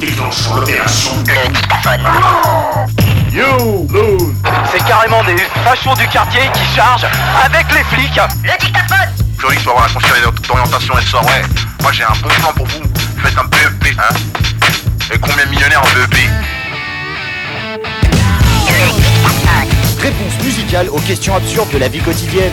déclenchons l'opération. You, Loon C'est carrément des fachos du quartier qui chargent avec les flics. Le dictaphone Floris va avoir la conseillère d'orientation et sort, ouais. Moi j'ai un bon plan pour vous. Faites un BEP, hein. Et combien de millionnaires en BEP Réponse musicale aux questions absurdes de la vie quotidienne.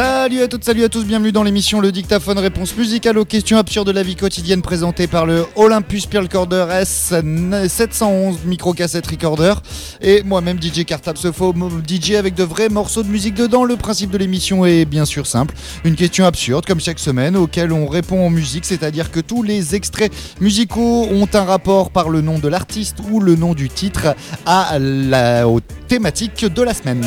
Salut à toutes, salut à tous, bienvenue dans l'émission Le Dictaphone, réponse musicale aux questions absurdes de la vie quotidienne présentée par le Olympus Peer Recorder S711 micro-cassette recorder et moi-même DJ Cartable faux DJ avec de vrais morceaux de musique dedans. Le principe de l'émission est bien sûr simple, une question absurde comme chaque semaine auquel on répond en musique, c'est-à-dire que tous les extraits musicaux ont un rapport par le nom de l'artiste ou le nom du titre à la aux thématiques de la semaine.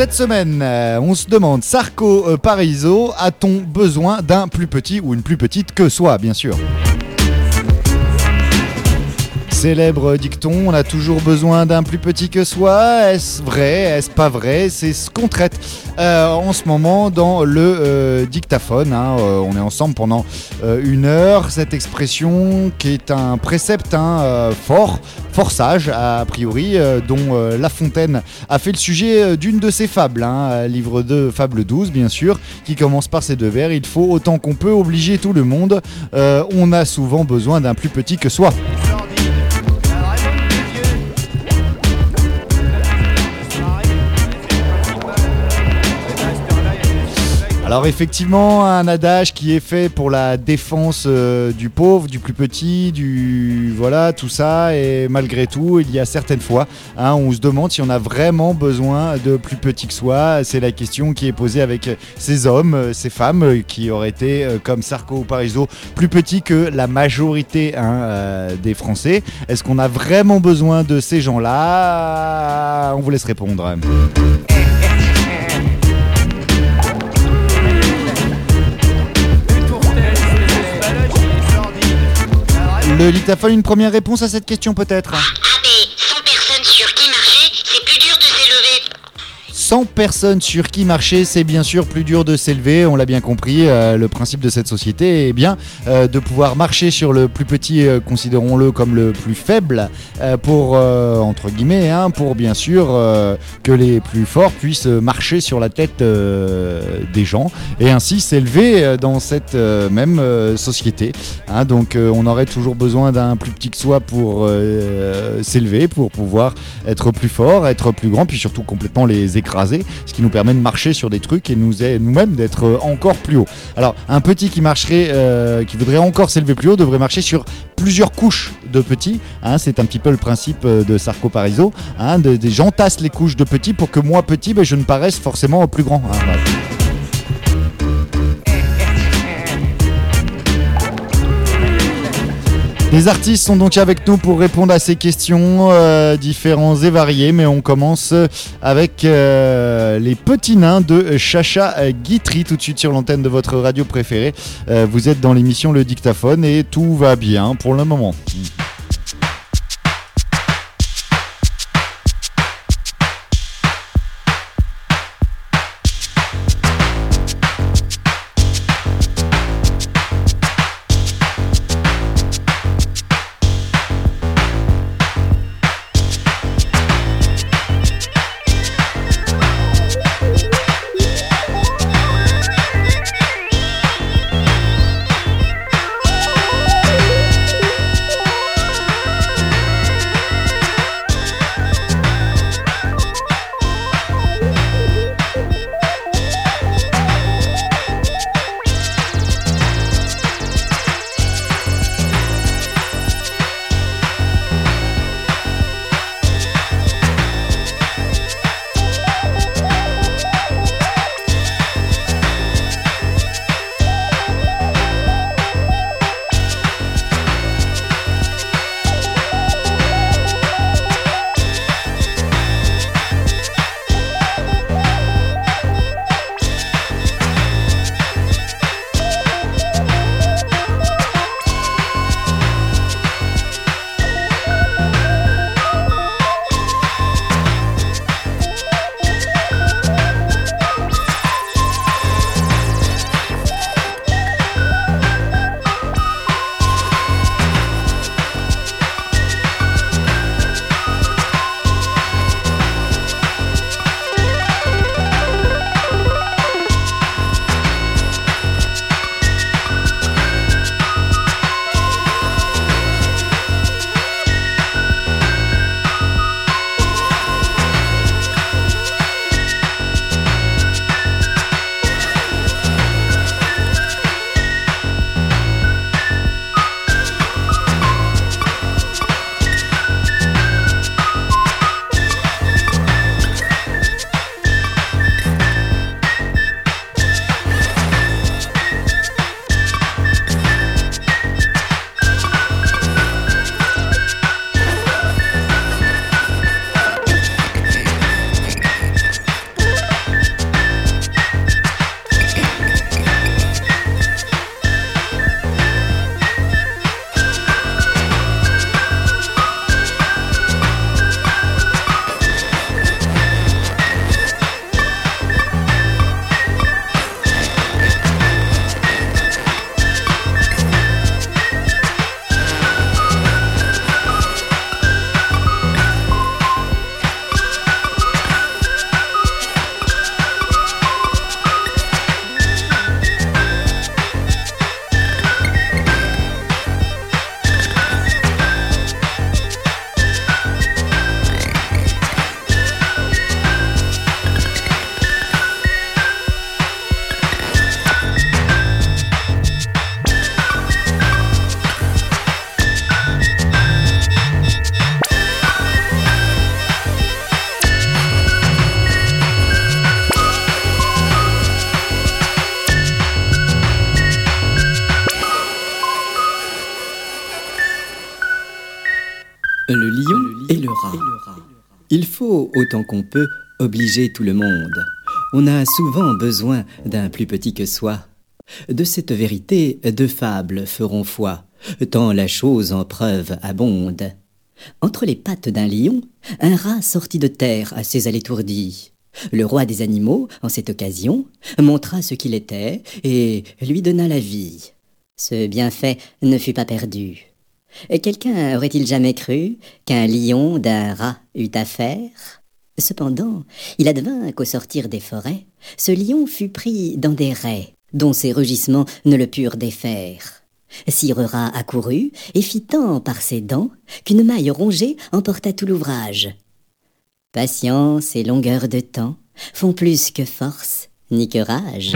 Cette semaine, euh, on se demande, Sarko euh, Pariso, a-t-on besoin d'un plus petit ou une plus petite que soi, bien sûr? Célèbre dicton, on a toujours besoin d'un plus petit que soi. Est-ce vrai? Est-ce pas vrai? C'est ce qu'on traite euh, en ce moment dans le euh, dictaphone. hein. Euh, on est ensemble pendant une heure. Cette expression qui est un précepte hein, fort, fort sage a priori, dont La Fontaine a fait le sujet d'une de ses fables. hein, livre 2, fable 12 bien sûr, qui commence par ces deux vers. Il faut autant qu'on peut obliger tout le monde. On a souvent besoin d'un plus petit que soi. Alors effectivement, un adage qui est fait pour la défense euh, du pauvre, du plus petit, du voilà, tout ça. Et malgré tout, il y a certaines fois, hein, on se demande si on a vraiment besoin de plus petit que soi. C'est la question qui est posée avec ces hommes, euh, ces femmes euh, qui auraient été comme Sarko ou Pariso plus petits que la majorité hein, des Français. Est-ce qu'on a vraiment besoin de ces gens-là? On vous laisse répondre. Le dictaphone, une première réponse à cette question peut-être? 100 personnes sur qui marcher, c'est bien sûr plus dur de s'élever, on l'a bien compris. euh, le principe de cette société est bien euh, de pouvoir marcher sur le plus petit, euh, considérons-le comme le plus faible, pour, entre guillemets, hein, pour bien sûr que les plus forts puissent marcher sur la tête des gens et ainsi s'élever dans cette même société. hein. donc on aurait toujours besoin d'un plus petit que soi pour s'élever, pour pouvoir être plus fort, être plus grand, puis surtout complètement les écraser, ce qui nous permet de marcher sur des trucs et nous est- nous-mêmes d'être euh, encore plus haut. Alors un petit qui marcherait, euh, qui voudrait encore s'élever plus haut, devrait marcher sur plusieurs couches de petits. hein. c'est un petit peu le principe euh, de Sarko Pariso. Hein, de, des gens tassent les couches de petits pour que moi petit, ben, je ne paraisse forcément plus grand. hein. Les artistes sont donc avec nous pour répondre à ces questions euh, différents et variés, mais on commence avec euh, les petits nains de Chacha Guitry tout de suite sur l'antenne de votre radio préférée. Euh, vous êtes dans l'émission Le Dictaphone et tout va bien pour le moment. Il faut, autant qu'on peut, obliger tout le monde. On a souvent besoin d'un plus petit que soi. De cette vérité, deux fables feront foi, tant la chose en preuve abonde. Entre les pattes d'un lion, un rat sortit de terre assez à l'étourdi. Le roi des animaux, en cette occasion, montra ce qu'il était et lui donna la vie. Ce bienfait ne fut pas perdu. Quelqu'un aurait-il jamais cru qu'un lion d'un rat eût affaire? Cependant, il advint qu'au sortir des forêts, ce lion fut pris dans des raies, dont ses rugissements ne le purent défaire. Sire rat accourut et fit tant par ses dents qu'une maille rongée emporta tout l'ouvrage. Patience et longueur de temps font plus que force ni que rage.